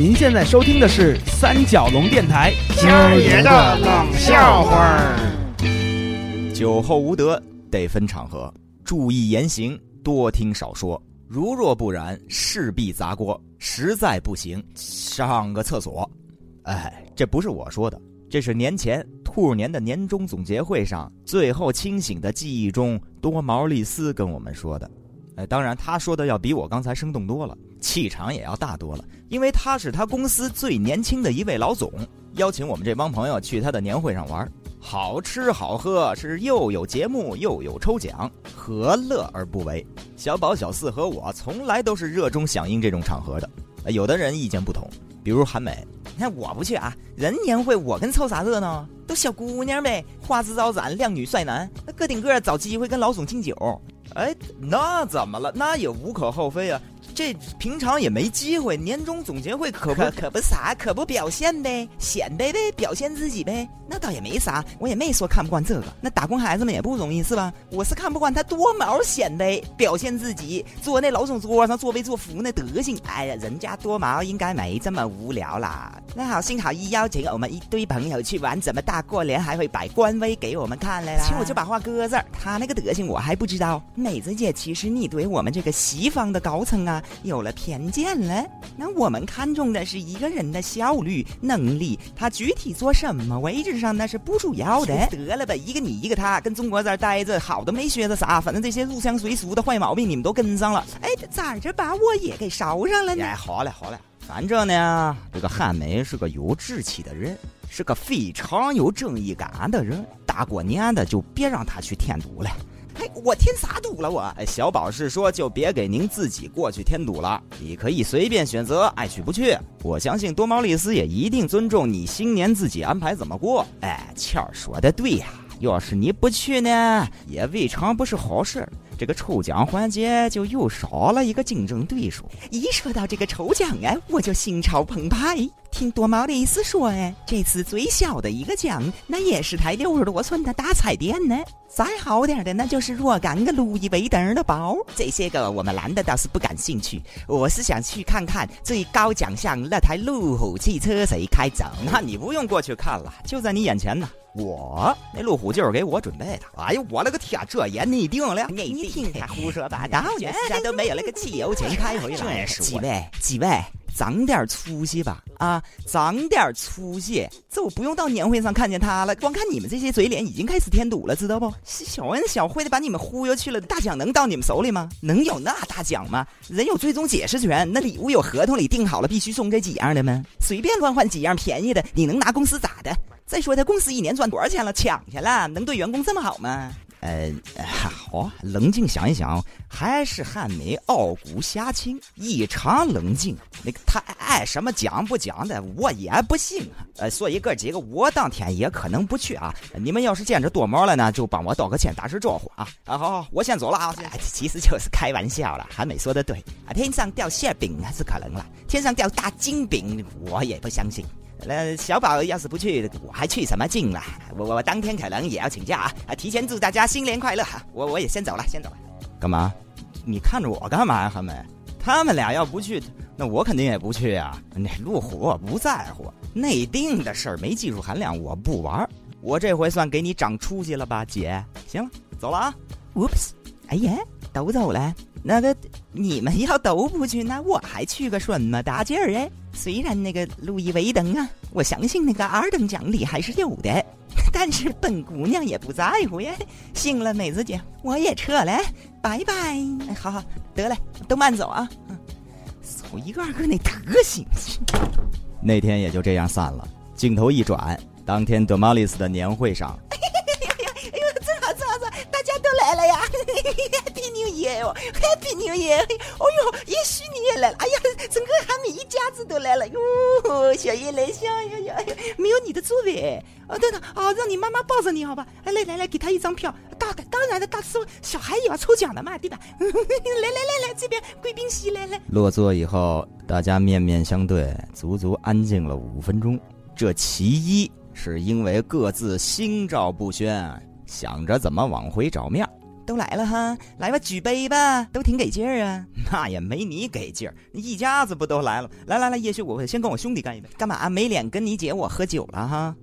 您现在收听的是三角龙电台，今爷的冷笑话儿。酒后无德，得分场合，注意言行，多听少说。如若不然，势必砸锅。实在不行，上个厕所。哎，这不是我说的，这是年前兔年的年终总结会上最后清醒的记忆中，多毛利斯跟我们说的。哎，当然他说的要比我刚才生动多了，气场也要大多了，因为他是他公司最年轻的一位老总，邀请我们这帮朋友去他的年会上玩，好吃好喝，是又有节目又有抽奖，何乐而不为？小宝、小四和我从来都是热衷响应这种场合的。有的人意见不同，比如韩美，你看我不去啊，人年会我跟凑啥热闹？都小姑娘呗，花枝招展，靓女帅男，那个顶个找机会跟老总敬酒。哎，那怎么了？那也无可厚非啊。这平常也没机会，年终总结会可不可不啥，可不表现呗，显摆呗，表现自己呗。那倒也没啥，我也没说看不惯这个。那打工孩子们也不容易是吧？我是看不惯他多毛显摆，表现自己，坐那老总桌上作威作福那德行。哎呀，人家多毛应该没这么无聊啦。那好心好意邀请我们一堆朋友去玩，怎么大过年还会摆官威给我们看来啦？其实我就把话搁这儿，他那个德行我还不知道。美子姐，其实你对我们这个西方的高层啊。有了偏见了，那我们看重的是一个人的效率、能力，他具体做什么位置上那是不主要的。得了吧，一个你一个他，跟中国这儿待着，好的没学着啥，反正这些入乡随俗的坏毛病你们都跟上了。哎，咋着把我也给捎上了呢？哎，好嘞好嘞，反正呢，这个汉梅是个有志气的人，是个非常有正义感的人。大过年的就别让他去添堵了。嘿，我添啥堵了我？哎，小宝是说就别给您自己过去添堵了，你可以随便选择，爱去不去。我相信多毛利斯也一定尊重你新年自己安排怎么过。哎，倩儿说的对呀，要是你不去呢，也未尝不是好事。这个抽奖环节就又少了一个竞争对手。一说到这个抽奖啊，我就心潮澎湃。听多毛的意思说，哎，这次最小的一个奖，那也是台六十多寸的大彩电呢。再好点的，那就是若干个路易威登的包。这些个我们男的倒是不感兴趣，我是想去看看最高奖项那台路虎汽车谁开走。那你不用过去看了，就在你眼前呢。我那路虎就是给我准备的。哎呦，我勒个天，这也你定了？你听他 胡说八道，人家都没有那个汽油钱开回来。几位，几位，长点出息吧！啊，长点出息，这我不用到年会上看见他了，光看你们这些嘴脸已经开始添堵了，知道不？小恩小惠的把你们忽悠去了，大奖能到你们手里吗？能有那大奖吗？人有最终解释权，那礼物有合同里定好了，必须送这几样的吗？随便乱换几样便宜的，你能拿公司咋的？再说他公司一年赚多少钱了？抢去了，能对员工这么好吗？呃，好，冷静想一想，还是汉美傲骨侠情，异常冷静。那个他爱什么讲不讲的，我也不信。呃，所以哥几个，我当天也可能不去啊。你们要是见着多毛了呢，就帮我道个歉，打声招呼啊。啊，好好，我先走了啊。其实就是开玩笑了，汉美说的对啊，天上掉馅饼还是可能了，天上掉大金饼，我也不相信。那小宝要是不去，我还去什么劲了？我我当天可能也要请假啊！啊，提前祝大家新年快乐！我我也先走了，先走了。干嘛？你看着我干嘛呀？韩梅，他们俩要不去，那我肯定也不去呀。那路虎我不在乎，内定的事儿没技术含量，我不玩。我这回算给你长出息了吧，姐？行了，走了啊。Oops！哎呀，都走了。那个你们要都不去，那我还去个什么大劲儿哎？虽然那个路易威登啊，我相信那个二等奖励还是有的，但是本姑娘也不在乎呀。行了，妹子姐，我也撤了，拜拜。好好得了，都慢走啊。瞅一个二个那德行。那天也就这样散了。镜头一转，当天德玛丽斯的年会上。耶哦，Happy New Year！哦呦，也许你也来了，哎呀，整个他们一家子都来了哟，小叶来笑呀呀，没有你的座位，哦，等等，哦，让你妈妈抱着你好吧，来来来，给他一张票，大当然的，大师，小孩也要抽奖的嘛，对吧？来来来来，这边贵宾席来来。落座以后，大家面面相对，足足安静了五分钟。这其一是因为各自心照不宣，想着怎么往回找面都来了哈，来吧，举杯吧，都挺给劲儿啊。那也没你给劲儿，一家子不都来了？来来来，叶旭，我先跟我兄弟干一杯。干嘛没脸跟你姐我喝酒了哈？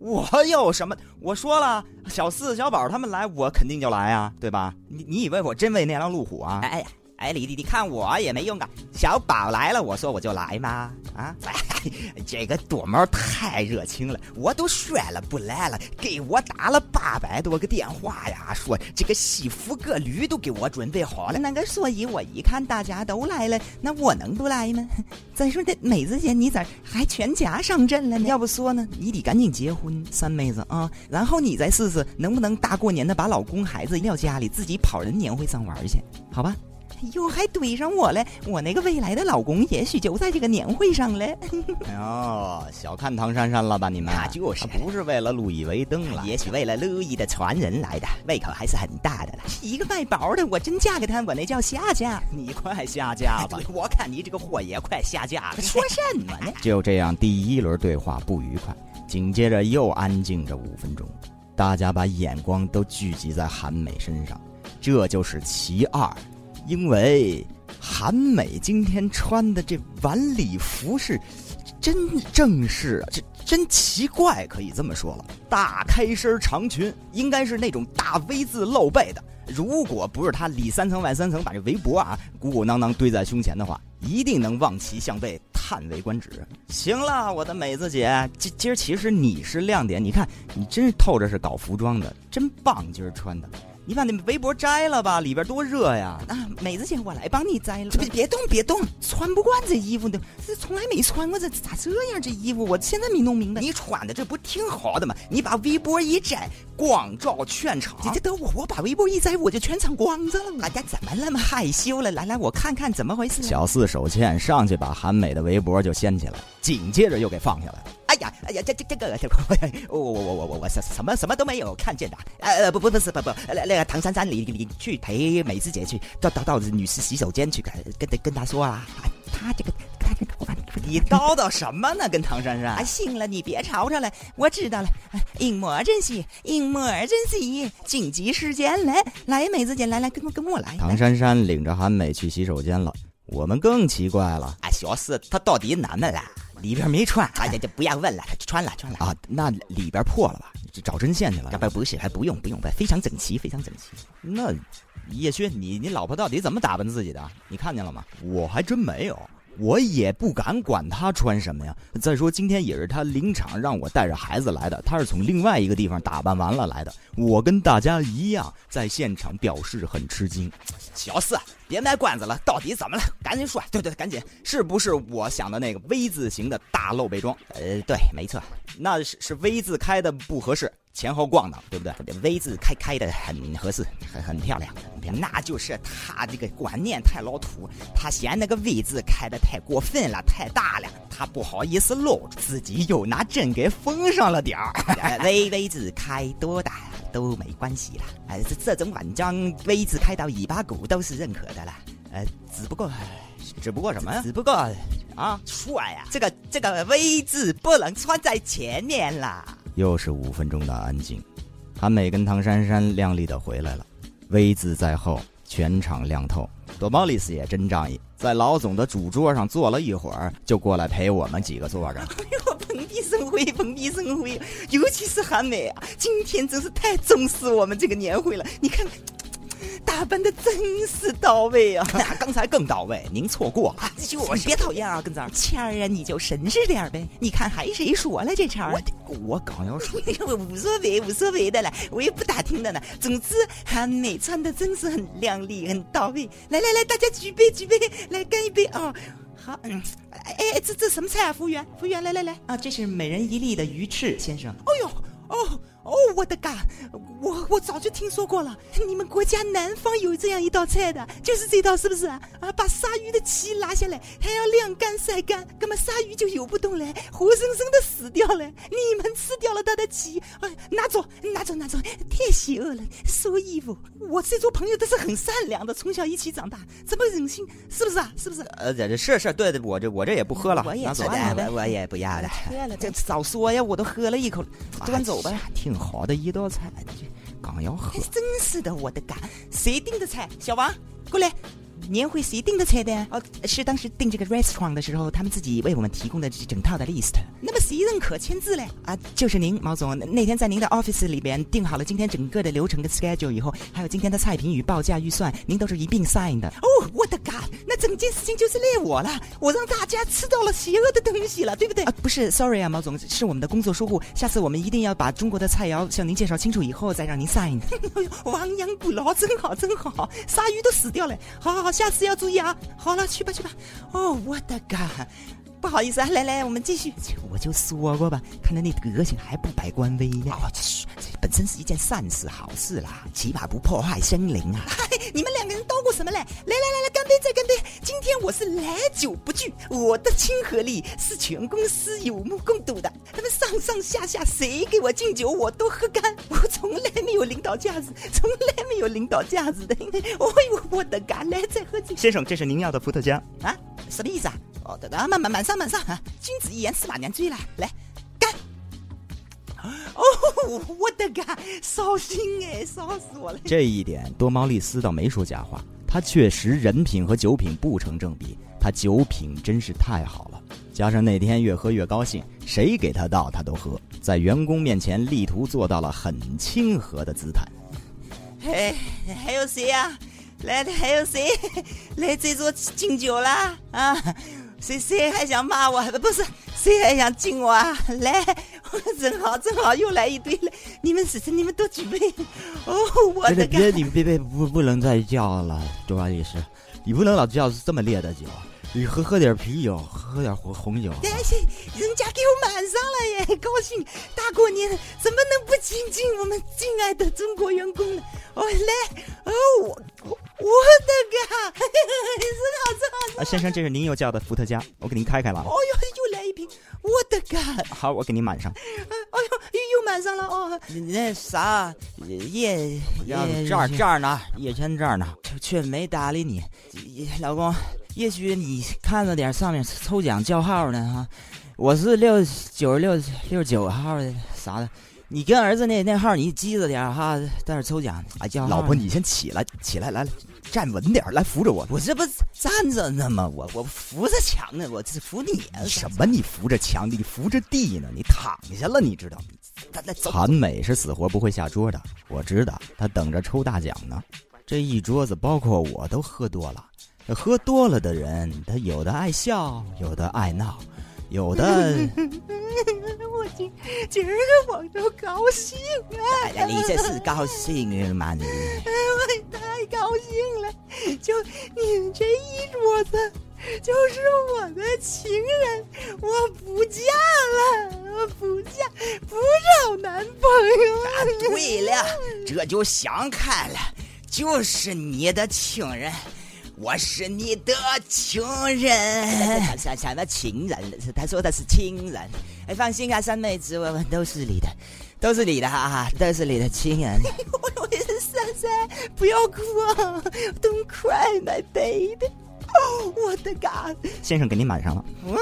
我有什么？我说了，小四、小宝他们来，我肯定就来啊，对吧？你你以为我真为那辆路虎啊？哎哎，你你你看我也没用啊！小宝来了，我说我就来嘛？啊，这个多毛太热情了，我都说了不来了，给我打了八百多个电话呀，说这个西服革履都给我准备好了。那个，所以我一看大家都来了，那我能不来吗？再说这美子姐，你咋还全家上阵了呢？要不说呢，你得赶紧结婚，三妹子啊，然后你再试试能不能大过年的把老公孩子撂家里，自己跑人年会上玩去，好吧？哟，还怼上我了！我那个未来的老公，也许就在这个年会上了。哦，小看唐珊珊了吧？你们那就是不是为了路易威登了？也许为了路易的传人来的，胃口还是很大的了。一个卖包的，我真嫁给他，我那叫下嫁。你快下嫁吧！我看你这个货也快下嫁了。说什么呢？就这样，第一轮对话不愉快，紧接着又安静着五分钟，大家把眼光都聚集在韩美身上，这就是其二。因为韩美今天穿的这晚礼服是真正式，这真奇怪，可以这么说了。大开身长裙，应该是那种大 V 字露背的。如果不是他里三层外三层把这围脖啊鼓鼓囊囊堆在胸前的话，一定能望其项背，叹为观止。行了，我的美子姐，今今儿其实你是亮点，你看你真是透着是搞服装的，真棒，今儿穿的。你把那围脖摘了吧，里边多热呀！啊，美子姐，我来帮你摘了。别别动，别动，穿不惯这衣服的，这从来没穿过，这咋这样？这衣服我现在没弄明白。你穿的这不挺好的吗？你把围脖一摘，光照全场。姐姐等我，我把围脖一摘，我就全场光着了。大家怎么那么害羞了？来来，我看看怎么回事。小四手欠，上去把韩美的围脖就掀起来，紧接着又给放下来。哎呀，哎呀，这这这个，我我我我我我什什么什么都没有看见的。呃不不不是不不，那那个唐珊珊，你你去陪美子姐去到到到女士洗手间去跟跟跟她说啊，她这个她这个我把你叨叨什么呢？跟唐珊珊？啊，行了，你别吵吵了，我知道了。emergency，emergency，紧急事件来来，美子姐来来跟我跟我来。唐珊珊领着韩美去洗手间了，我们更奇怪了。啊，小四他到底哪么了？里边没穿，哎呀，就不要问了，穿了穿了啊！那里边破了吧？找针线去了？不不是，还不用不用，非常整齐，非常整齐。那叶轩，你你老婆到底怎么打扮自己的？你看见了吗？我还真没有。我也不敢管他穿什么呀。再说今天也是他临场让我带着孩子来的，他是从另外一个地方打扮完了来的。我跟大家一样，在现场表示很吃惊。小四，别卖关子了，到底怎么了？赶紧说！对对，赶紧，是不是我想的那个 V 字形的大露背装？呃，对，没错，那是是 V 字开的不合适。前后逛荡，对不对？V 字开开的很合适，很很漂亮。那就是他这个观念太老土，他嫌那个 V 字开的太过分了，太大了，他不好意思露，自己又拿针给缝上了点儿。V V 字开多大都没关系了，哎，这这种晚装 V 字开到尾巴骨都是认可的了。呃，只不过，只不过什么呀？只不过啊，帅呀！这个这个 V 字不能穿在前面啦。又是五分钟的安静，韩美跟唐珊珊靓丽的回来了，V 字在后，全场亮透。多毛利斯也真仗义，在老总的主桌上坐了一会儿，就过来陪我们几个坐着。哎呦，蓬荜生辉，蓬荜生辉，尤其是韩美啊，今天真是太重视我们这个年会了。你看。打扮的真是到位啊！刚才更到位，您错过了。就别讨厌啊，跟儿谦儿啊，你就绅士点呗。你看还谁说了这茬儿？我我刚要说，无所谓，无所谓的了，我也不打听的呢。总之，韩美穿的真是很靓丽，很到位。来来来，大家举杯举杯，来干一杯啊！好，嗯，哎，这这什么菜啊？服务员，服务员，来来来啊，这是每人一粒的鱼翅，先生。哦呦，哦。哦，我的嘎，我我早就听说过了。你们国家南方有这样一道菜的，就是这道，是不是啊？啊，把鲨鱼的鳍拿下来，还要晾干晒干，那么鲨鱼就游不动了，活生生的死掉了。你们吃掉了它的鳍，啊，拿走，拿走，拿走，太邪恶了！收衣服，我这桌朋友都是很善良的，从小一起长大，怎么忍心？是不是啊？是不是？呃，这是是，对的，我这我这也不喝了，我也不要了，我也不要了。这早说呀，我都喝了一口，端走吧。挺好的一道菜这，刚要喝，真是的，我的嘎！谁订的菜？小王，过来。年会谁订的菜单？哦，是当时订这个 restaurant 的时候，他们自己为我们提供的这整套的 list。那么谁认可签字嘞？啊，就是您，毛总。那天在您的 office 里边定好了今天整个的流程跟 schedule 以后，还有今天的菜品与报价预算，您都是一并 sign 的。哦，我的 god！那整件事情就是赖我了，我让大家吃到了邪恶的东西了，对不对？啊，不是，sorry 啊，毛总，是我们的工作疏忽。下次我们一定要把中国的菜肴向您介绍清楚以后再让您 sign。亡羊补牢，真好，真好。鲨鱼都死掉了，好好好。下次要注意啊！好了，去吧去吧。哦，我的嘎，不好意思啊，来来，我们继续。我就说过吧，看他那德行还不摆官威呢。哦，这本身是一件善事好事啦，起码不破坏森林啊。你们两个人叨咕什么嘞？来来来来，干杯再干杯！今天我是来酒不拒，我的亲和力是全公司有目共睹的。他们上上下下谁给我敬酒，我都喝干。我从来没有领导架子，从来没有领导架子的。哎呦，我的干，来再喝酒。先生，这是您要的伏特加啊？什么意思啊？哦，等等，慢慢满上满上啊！君子一言，驷马难追了。来，干！哦，我的嘎，烧心哎，烧死我了！这一点多毛利斯倒没说假话，他确实人品和酒品不成正比，他酒品真是太好了。加上那天越喝越高兴，谁给他倒他都喝，在员工面前力图做到了很亲和的姿态。嘿，还有谁呀？来的还有谁？来这桌敬酒啦？啊？谁谁还想骂我？不是，谁还想敬我啊？来，正好正好又来一堆了。你们是你们都举杯。哦，我的别你别别不不能再叫了，周老师，你不能老叫这么烈的酒，你喝喝点啤酒，喝点红红酒。但是人家给我满上了耶，高兴！大过年怎么能不敬敬我们敬爱的中国员工呢？哦，来，哦我。我的嘎，真好真好！啊，先生，这是您又叫的伏特加，我给您开开了。哦呦，又来一瓶！我的个！好，我给您满上。哎呦，又满上了哦。那啥，叶叶这儿这儿呢，叶谦这儿呢，却没搭理你。老公，也许你看着点上面抽奖叫号呢哈。我是六九十六六十九号的啥的。你跟儿子那那号你记着点哈，在那抽奖。哎，呀老婆，你先起来，起来，来来，站稳点，来扶着我。我这不站着呢吗？我我扶着墙呢，我这扶你。什么？你扶着墙？你扶着地呢？你躺下了，你知道？韩美是死活不会下桌的，我知道，他等着抽大奖呢。这一桌子，包括我都喝多了。喝多了的人，他有的爱笑，有的爱闹。有的，我今今儿个我都高兴啊！你这是高兴了吗？你，我太高兴了！就你们这一桌子，就是我的情人，我不嫁了，我不嫁，不找男朋友。对了，这就想开了，就是你的情人。我是你的情人，什什么情人？他说的是情人。哎，放心啊，三妹子，我们都是你的，都是你的哈，都是你的亲人。我也是珊珊，不要哭啊，Don't cry, my baby。我的 God，先生给您满上了。嗯，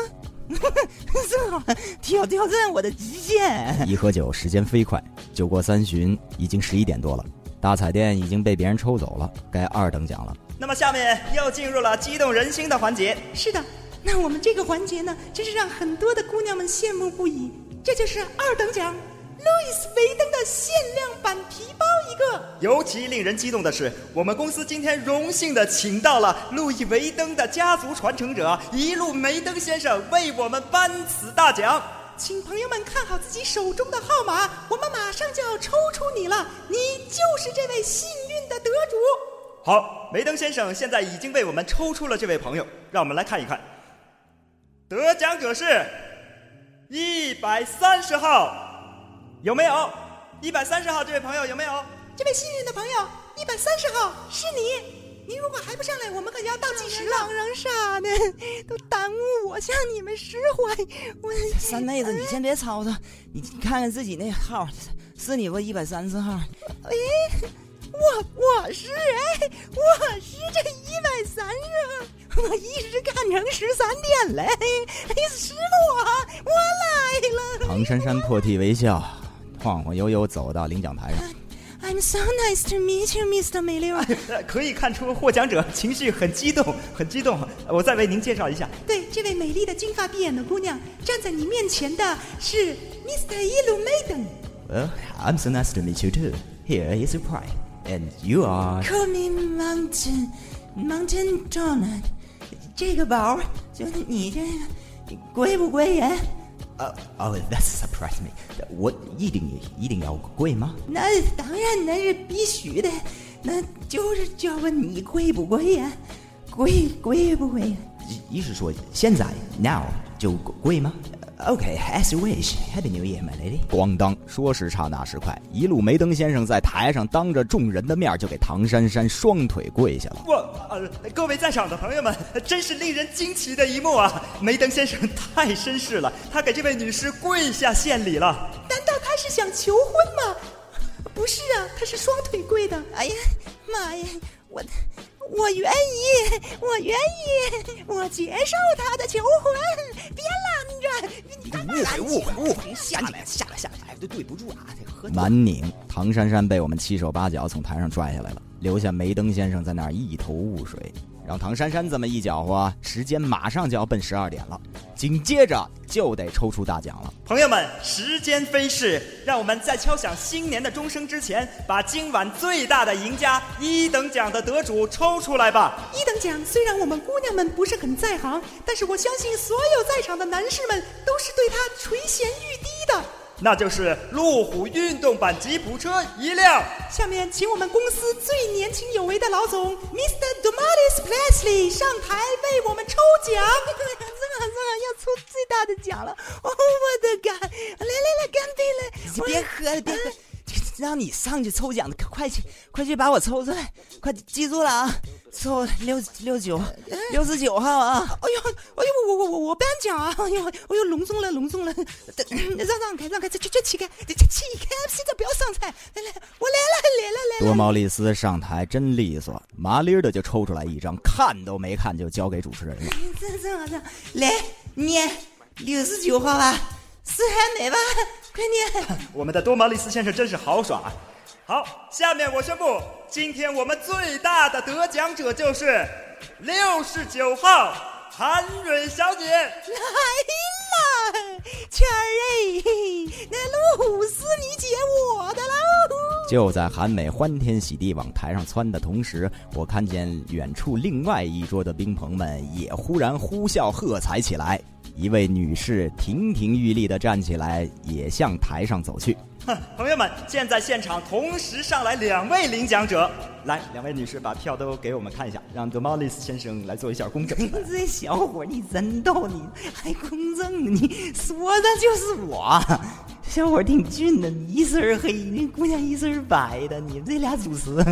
正好挑挑战我的极限。一喝酒，时间飞快，酒过三巡，已经十一点多了。大彩电已经被别人抽走了，该二等奖了。那么下面又进入了激动人心的环节。是的，那我们这个环节呢，真是让很多的姑娘们羡慕不已。这就是二等奖，路易斯维登的限量版皮包一个。尤其令人激动的是，我们公司今天荣幸的请到了路易维登的家族传承者一路梅登先生为我们颁此大奖。请朋友们看好自己手中的号码，我们马上就要抽出你了，你就是这位幸运的得主。好，梅登先生现在已经为我们抽出了这位朋友，让我们来看一看。得奖者是一百三十号，有没有？一百三十号这位朋友有没有？这位幸运的朋友，一百三十号是你。您如果还不上来，我们可就要倒计时了。嚷嚷啥呢？都耽误我向你们释怀。我三妹子，你先别吵吵，你看看自己那号，是你不？一百三十号。哎。我我是哎，我是这一百三十，我一直干成十三点嘞。哎，师傅，我来了。唐珊珊破涕为笑，晃晃悠悠走到领奖台上。I'm so nice to meet you, Mr. 梅六。呃可以看出获奖者情绪很激动，很激动。我再为您介绍一下，对，这位美丽的金发碧眼的姑娘站在你面前的是 Mr. Illumaiden。Well, I'm so nice to meet you too. Here is your prize, and you are. Call me Mountain Mountain Donut。这个包就是你这个贵不贵呀？Oh, oh, that surprised me. 我一定一定要贵吗？那当然那是必须的，那就是就问你贵不贵呀？贵贵不贵呀？意思说现在 now 就贵吗？Okay, as you wish. Happy New Year, my lady. 咣当，说时差那时快，一路梅登先生在台上当着众人的面就给唐珊珊双腿跪下了。我呃，各位在场的朋友们，真是令人惊奇的一幕啊！梅登先生太绅士了，他给这位女士跪下献礼了。难道他是想求婚吗？不是啊，他是双腿跪的。哎呀妈呀，我我愿意，我愿意，我接受他的求婚，别拦着，你误会误会误会，下来下来下来，哎，对对不住啊，这个喝酒满拧，唐珊珊被我们七手八脚从台上拽下来了，留下梅登先生在那儿一头雾水。让唐珊珊这么一搅和，时间马上就要奔十二点了，紧接着就得抽出大奖了。朋友们，时间飞逝，让我们在敲响新年的钟声之前，把今晚最大的赢家一等奖的得主抽出来吧。一等奖虽然我们姑娘们不是很在行，但是我相信所有在场的男士们都是对他垂涎欲滴的。那就是路虎运动版吉普车一辆。下面请我们公司最年轻有为的老总 Mr. Domatis Presley 上台为我们抽奖。这个这个要抽最大的奖了！哦，我的干！来来来，干杯来！你别喝了，别喝，让你上去抽奖的，快去，快去把我抽出来！快记住了啊，抽六六九六十九号啊！哎呦，哎呦，我我我我颁奖啊！哎呦，哎呦，隆重了，隆重了！让让开，让开，这这这起开，这这起开！现在不要上菜，来来，我来了，来了，来了！多毛利斯上台真利索，麻利儿的就抽出来一张，看都没看就交给主持人了。这这这，来念六十九号吧，是还美吧？快念！我们的多毛利斯先生真是豪爽啊！好，下面我宣布，今天我们最大的得奖者就是六十九号韩蕊小姐。来了，圈儿哎，那路虎是你姐我的喽！就在韩美欢天喜地往台上窜的同时，我看见远处另外一桌的宾朋们也忽然呼啸喝彩起来。一位女士亭亭玉立地站起来，也向台上走去。哼，朋友们，现在现场同时上来两位领奖者，来，两位女士把票都给我们看一下，让德毛利斯先生来做一下公证。这小伙你真逗，你还公正，你说的就是我。小伙挺俊的，你一身黑，那姑娘一身白的，你们这俩主持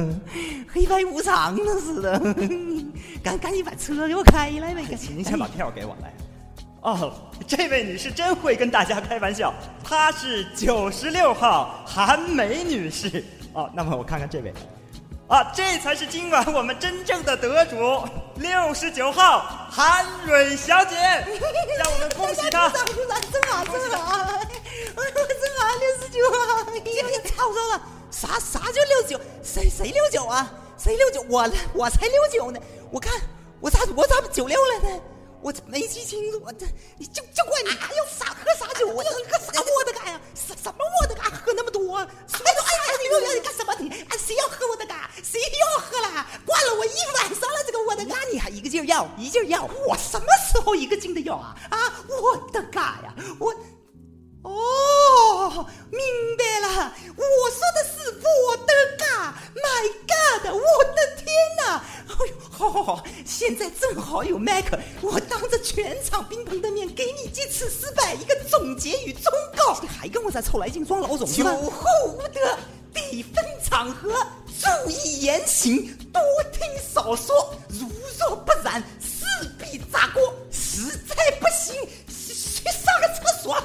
黑白无常的似的。赶赶紧把车给我开来呗！请您先把票给我来。哦，这位女士真会跟大家开玩笑，她是九十六号韩梅女士。哦，那么我看看这位，啊，这才是今晚我们真正的得主，六十九号韩蕊小姐，让我们恭喜她。鼓掌鼓掌，真好真好，哎呦真好，六十九号，哎呀你吵着了，啥啥叫六九？谁谁六九啊？谁六九？我我才六九呢！我看我咋我咋九六了呢？我这没记清楚，我这你就就怪你！哎呦，啥喝啥酒啊？你喝啥沃德嘎呀？什什么沃德嘎？喝那么多？什么都哎呀，你你你干什么？你哎，谁要喝沃德嘎？谁要喝了？灌了我一晚上了，这个沃德嘎，你还一个劲儿要，一劲儿要？我什么时候一个劲的要啊？啊，我的嘎呀，我。哦，明白了，我说的是我的嘎，My God，我的天哪！哎呦，好好好，现在正好有麦克，我当着全场宾朋的面给你这次失败一个总结与忠告。你还跟我在臭来劲装老总是酒？后无德，得分场合，注意言行，多听少说。如若不然，势必砸锅。实在不行，去上个厕所。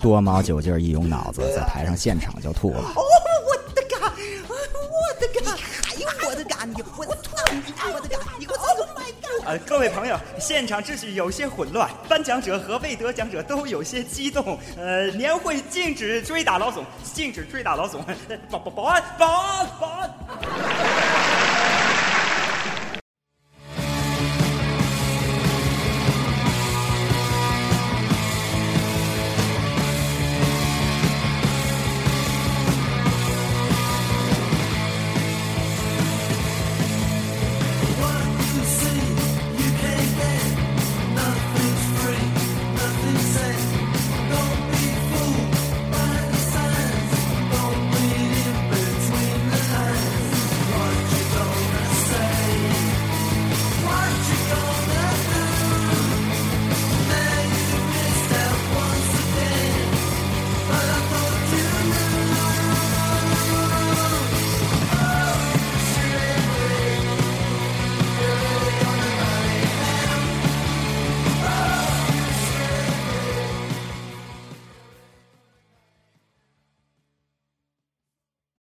多毛酒劲儿一涌脑子，在台上现场就吐了。哦，我的嘎，还有我的嘎，你我我吐你我的嘎，你给我，Oh my god！呃，各位朋友，现场秩序有些混乱，颁奖者和未得奖者都有些激动。呃，年会禁止追打老总，禁止追打老总。保保保安，保安，保安。